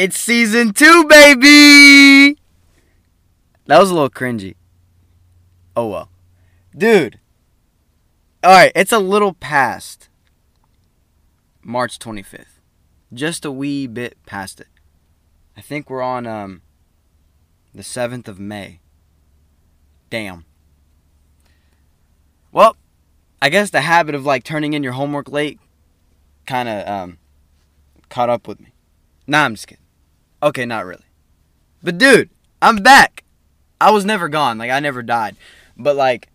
It's season two, baby! That was a little cringy. Oh well. Dude. Alright, it's a little past March 25th. Just a wee bit past it. I think we're on um the 7th of May. Damn. Well, I guess the habit of like turning in your homework late kind of um caught up with me. Nah, I'm just kidding. Okay, not really. But dude, I'm back. I was never gone. Like I never died. But like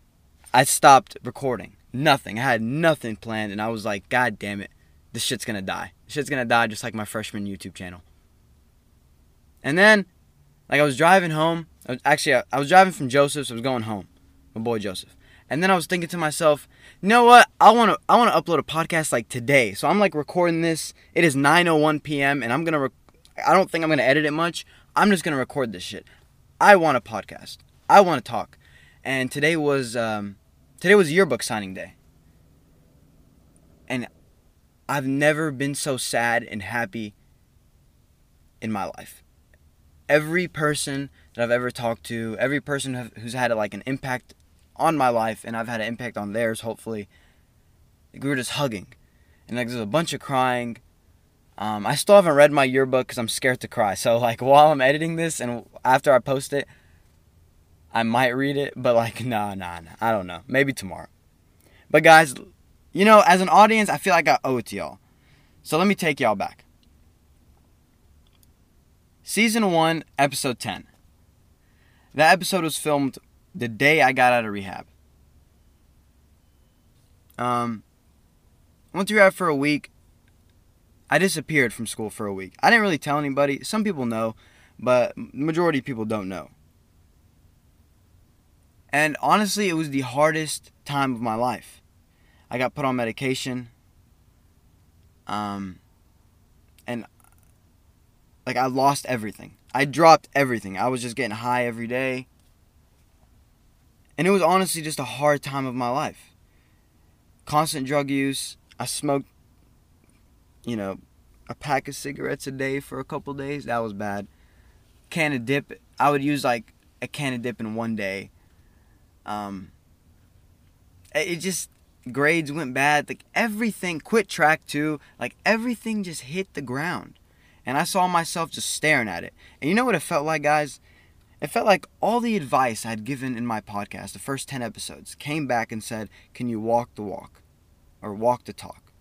I stopped recording. Nothing. I had nothing planned and I was like, god damn it. This shit's going to die. This shit's going to die just like my freshman YouTube channel. And then like I was driving home. I was, actually I, I was driving from Joseph's. I was going home. My boy Joseph. And then I was thinking to myself, you know what? I want to I want to upload a podcast like today. So I'm like recording this. It is 9:01 p.m. and I'm going to rec- I don't think I'm going to edit it much. I'm just going to record this shit. I want a podcast. I want to talk. And today was um, today was yearbook signing day. And I've never been so sad and happy in my life. Every person that I've ever talked to, every person who's had like an impact on my life, and I've had an impact on theirs, hopefully. We were just hugging, and like there's a bunch of crying. Um, I still haven't read my yearbook because I'm scared to cry. So like while I'm editing this and after I post it, I might read it, but like nah, nah, nah. I don't know. Maybe tomorrow. But guys, you know, as an audience, I feel like I owe it to y'all. So let me take y'all back. Season 1, episode 10. That episode was filmed the day I got out of rehab. Um, went to rehab for a week. I disappeared from school for a week. I didn't really tell anybody. Some people know, but majority of people don't know. And honestly, it was the hardest time of my life. I got put on medication. Um, and like I lost everything. I dropped everything. I was just getting high every day. And it was honestly just a hard time of my life. Constant drug use. I smoked, you know, a pack of cigarettes a day for a couple days. That was bad. Can of dip. I would use like a can of dip in one day. Um, it just grades went bad. Like everything, quit track too. Like everything just hit the ground, and I saw myself just staring at it. And you know what it felt like, guys? It felt like all the advice I'd given in my podcast, the first 10 episodes, came back and said, Can you walk the walk? Or walk the talk?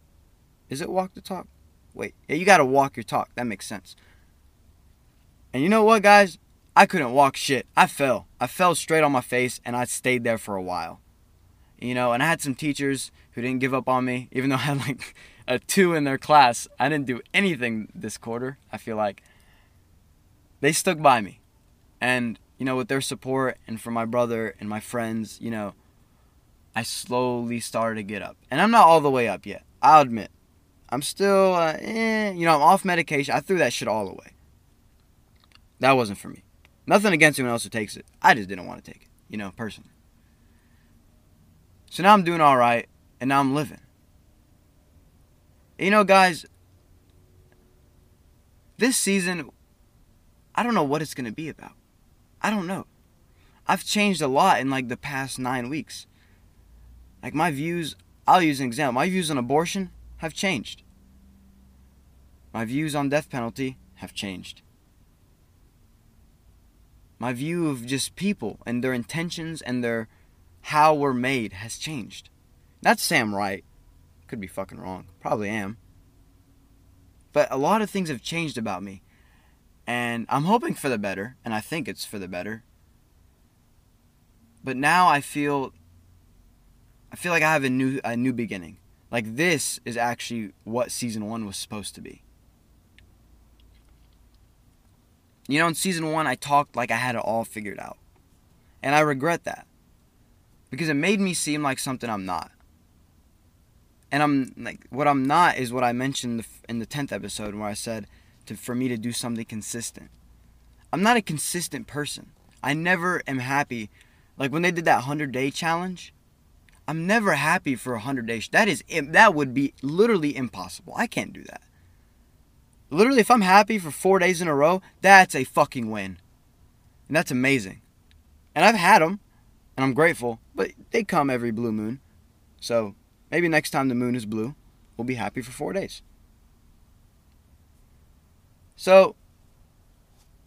Is it walk the talk? Wait, yeah, you gotta walk your talk. That makes sense. And you know what, guys? I couldn't walk shit. I fell. I fell straight on my face and I stayed there for a while. You know, and I had some teachers who didn't give up on me, even though I had like a two in their class. I didn't do anything this quarter, I feel like. They stuck by me. And, you know, with their support and from my brother and my friends, you know, I slowly started to get up. And I'm not all the way up yet. I'll admit. I'm still, uh, eh, you know, I'm off medication. I threw that shit all away. That wasn't for me. Nothing against anyone else who takes it. I just didn't want to take it, you know, personally. So now I'm doing all right, and now I'm living. You know, guys, this season, I don't know what it's going to be about. I don't know. I've changed a lot in like the past nine weeks. Like my views, I'll use an example. My views on abortion have changed. My views on death penalty have changed. My view of just people and their intentions and their how we're made has changed. Not Sam right. Could be fucking wrong. Probably am. But a lot of things have changed about me. And I'm hoping for the better, and I think it's for the better. But now I feel I feel like I have a new a new beginning. Like this is actually what season 1 was supposed to be. You know, in season 1 I talked like I had it all figured out. And I regret that. Because it made me seem like something I'm not. And I'm like what I'm not is what I mentioned in the 10th episode where I said to for me to do something consistent. I'm not a consistent person. I never am happy. Like when they did that 100 day challenge, I'm never happy for 100 days. That is that would be literally impossible. I can't do that. Literally, if I'm happy for four days in a row, that's a fucking win. And that's amazing. And I've had them, and I'm grateful, but they come every blue moon. So maybe next time the moon is blue, we'll be happy for four days. So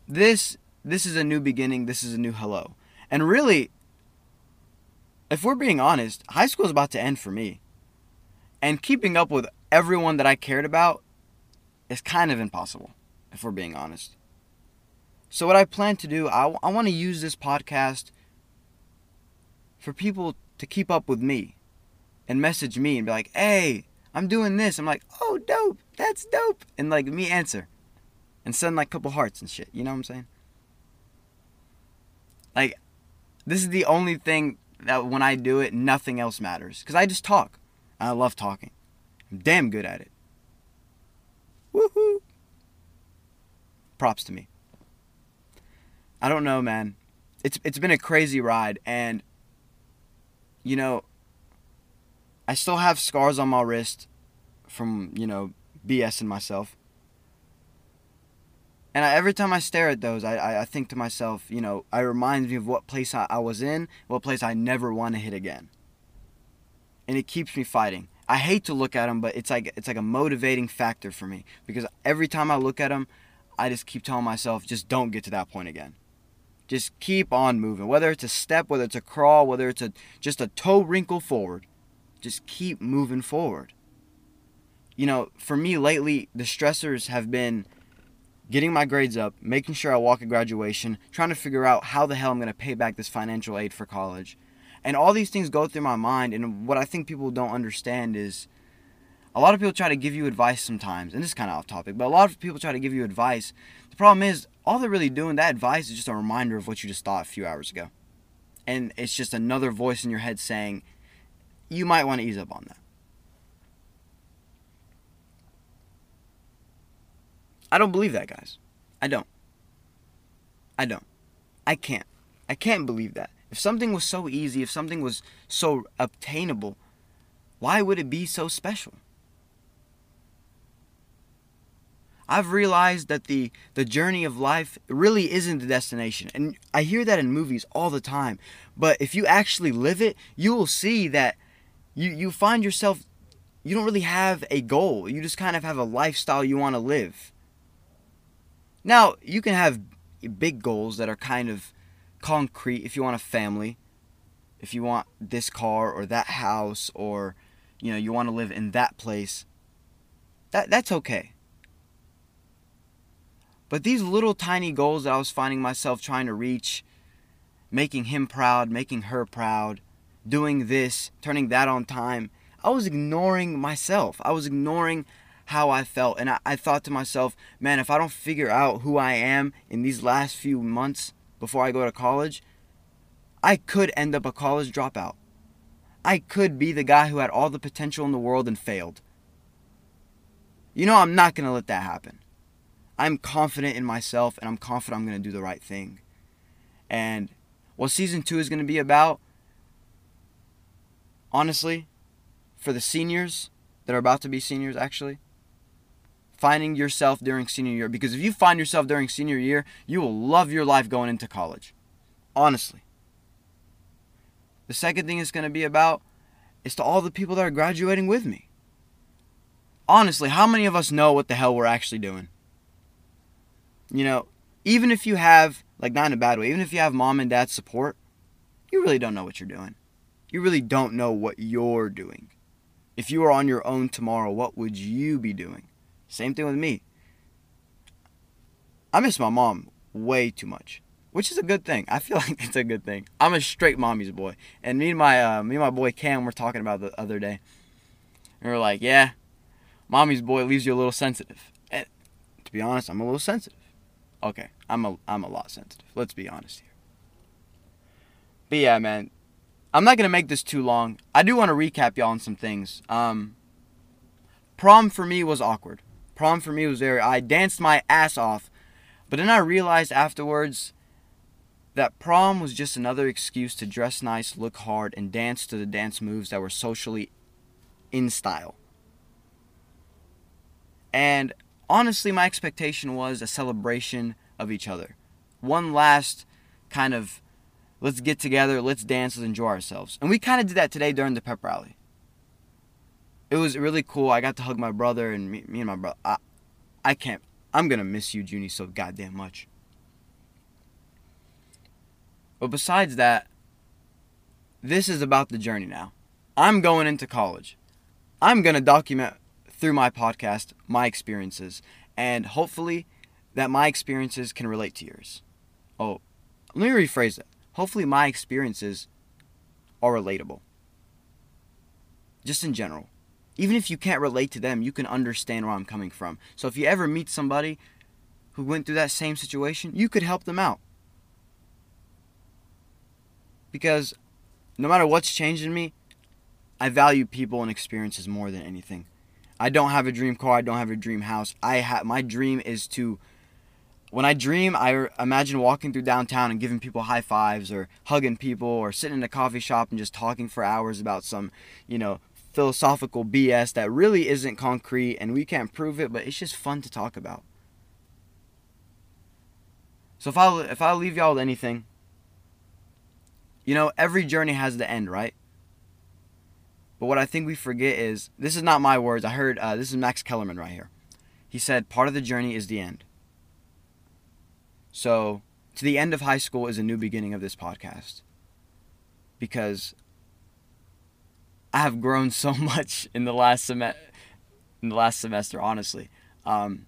this this is a new beginning, this is a new hello. And really, if we're being honest, high school is about to end for me. And keeping up with everyone that I cared about is kind of impossible, if we're being honest. So, what I plan to do, I, I want to use this podcast for people to keep up with me and message me and be like, hey, I'm doing this. I'm like, oh, dope. That's dope. And like me answer and send like a couple hearts and shit. You know what I'm saying? Like, this is the only thing that when I do it, nothing else matters. Because I just talk. I love talking. I'm damn good at it. Woohoo! Props to me. I don't know, man. It's it's been a crazy ride and you know I still have scars on my wrist from, you know, BS in myself. And I, every time I stare at those, I, I, I, think to myself, you know, I remind me of what place I, I was in, what place I never want to hit again. And it keeps me fighting. I hate to look at them, but it's like it's like a motivating factor for me because every time I look at them, I just keep telling myself, just don't get to that point again. Just keep on moving. Whether it's a step, whether it's a crawl, whether it's a just a toe wrinkle forward, just keep moving forward. You know, for me lately, the stressors have been getting my grades up, making sure I walk at graduation, trying to figure out how the hell I'm going to pay back this financial aid for college. And all these things go through my mind. And what I think people don't understand is a lot of people try to give you advice sometimes. And this is kind of off topic, but a lot of people try to give you advice. The problem is, all they're really doing, that advice is just a reminder of what you just thought a few hours ago. And it's just another voice in your head saying, you might want to ease up on that. I don't believe that, guys. I don't. I don't. I can't. I can't believe that. If something was so easy, if something was so obtainable, why would it be so special? I've realized that the the journey of life really isn't the destination. And I hear that in movies all the time. But if you actually live it, you will see that you you find yourself you don't really have a goal. You just kind of have a lifestyle you want to live. Now, you can have big goals that are kind of concrete if you want a family, if you want this car or that house or you know, you want to live in that place. That that's okay. But these little tiny goals that I was finding myself trying to reach, making him proud, making her proud, doing this, turning that on time, I was ignoring myself. I was ignoring how I felt. And I, I thought to myself, man, if I don't figure out who I am in these last few months, before I go to college, I could end up a college dropout. I could be the guy who had all the potential in the world and failed. You know, I'm not going to let that happen. I'm confident in myself and I'm confident I'm going to do the right thing. And what season two is going to be about, honestly, for the seniors that are about to be seniors, actually, finding yourself during senior year. Because if you find yourself during senior year, you will love your life going into college. Honestly. The second thing it's going to be about is to all the people that are graduating with me. Honestly, how many of us know what the hell we're actually doing? You know, even if you have, like, not in a bad way, even if you have mom and dad's support, you really don't know what you're doing. You really don't know what you're doing. If you were on your own tomorrow, what would you be doing? Same thing with me. I miss my mom way too much, which is a good thing. I feel like it's a good thing. I'm a straight mommy's boy, and me and my uh, me and my boy Cam were talking about the other day, and we are like, yeah, mommy's boy leaves you a little sensitive. And to be honest, I'm a little sensitive. Okay, I'm a I'm a lot sensitive. Let's be honest here. But yeah, man, I'm not gonna make this too long. I do want to recap y'all on some things. Um, prom for me was awkward. Prom for me was very, I danced my ass off. But then I realized afterwards that prom was just another excuse to dress nice, look hard, and dance to the dance moves that were socially in style. And honestly, my expectation was a celebration of each other. One last kind of let's get together, let's dance, let's enjoy ourselves. And we kind of did that today during the pep rally. It was really cool. I got to hug my brother and me, me and my brother. I, I can't. I'm gonna miss you, Junie, so goddamn much. But besides that, this is about the journey now. I'm going into college. I'm gonna document through my podcast my experiences, and hopefully, that my experiences can relate to yours. Oh, let me rephrase that. Hopefully, my experiences are relatable. Just in general. Even if you can't relate to them, you can understand where I'm coming from. So if you ever meet somebody who went through that same situation, you could help them out. Because no matter what's changed in me, I value people and experiences more than anything. I don't have a dream car, I don't have a dream house. I have my dream is to when I dream, I imagine walking through downtown and giving people high fives or hugging people or sitting in a coffee shop and just talking for hours about some, you know, philosophical BS that really isn't concrete and we can't prove it, but it's just fun to talk about. So if I if I leave y'all with anything, you know, every journey has the end, right? But what I think we forget is this is not my words. I heard uh, this is Max Kellerman right here. He said part of the journey is the end. So to the end of high school is a new beginning of this podcast because I have grown so much in the last sem- in the last semester. Honestly, um,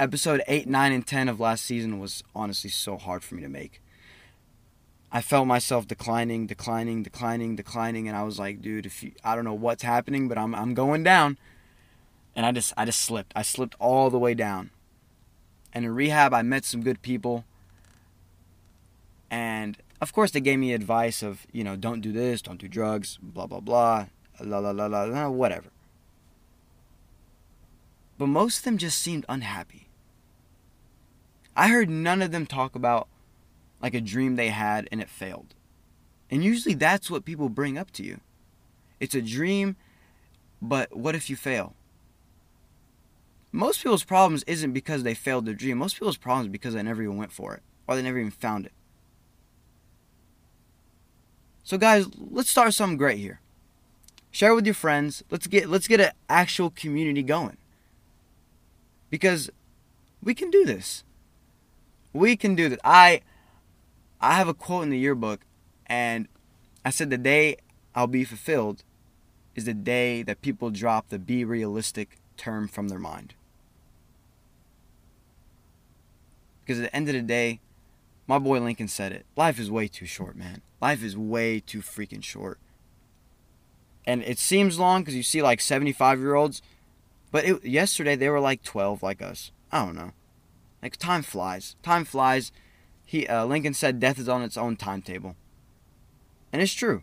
episode eight, nine, and ten of last season was honestly so hard for me to make. I felt myself declining, declining, declining, declining, and I was like, dude, if you, I don't know what's happening, but I'm I'm going down, and I just I just slipped. I slipped all the way down. And in rehab, I met some good people, of course, they gave me advice of, you know, don't do this, don't do drugs, blah, blah, blah, la, la, la, la, la, whatever. But most of them just seemed unhappy. I heard none of them talk about like a dream they had and it failed. And usually that's what people bring up to you. It's a dream, but what if you fail? Most people's problems isn't because they failed their dream. Most people's problems because they never even went for it or they never even found it. So guys, let's start something great here. Share with your friends. Let's get let's get an actual community going. Because we can do this. We can do this. I I have a quote in the yearbook and I said the day I'll be fulfilled is the day that people drop the be realistic term from their mind. Because at the end of the day, my boy Lincoln said it. Life is way too short, man. Life is way too freaking short. And it seems long because you see like 75 year olds, but it, yesterday they were like 12, like us. I don't know. Like time flies. Time flies. He uh, Lincoln said death is on its own timetable, and it's true.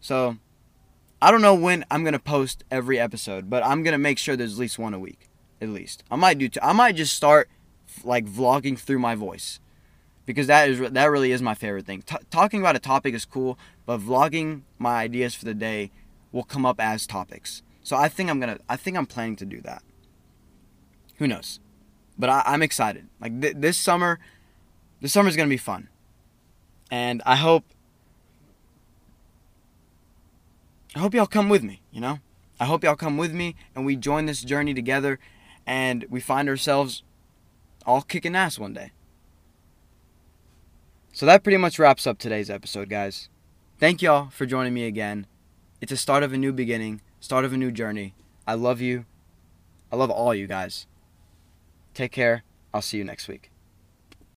So, I don't know when I'm gonna post every episode, but I'm gonna make sure there's at least one a week, at least. I might do. Two. I might just start like vlogging through my voice because that is that really is my favorite thing. T- talking about a topic is cool, but vlogging my ideas for the day will come up as topics. So I think I'm gonna. I think I'm planning to do that. Who knows? But I, am excited. Like th- this summer, this summer is gonna be fun, and I hope. I hope y'all come with me. You know, I hope y'all come with me, and we join this journey together, and we find ourselves all kicking ass one day. So that pretty much wraps up today's episode, guys. Thank y'all for joining me again. It's a start of a new beginning, start of a new journey. I love you. I love all you guys. Take care. I'll see you next week.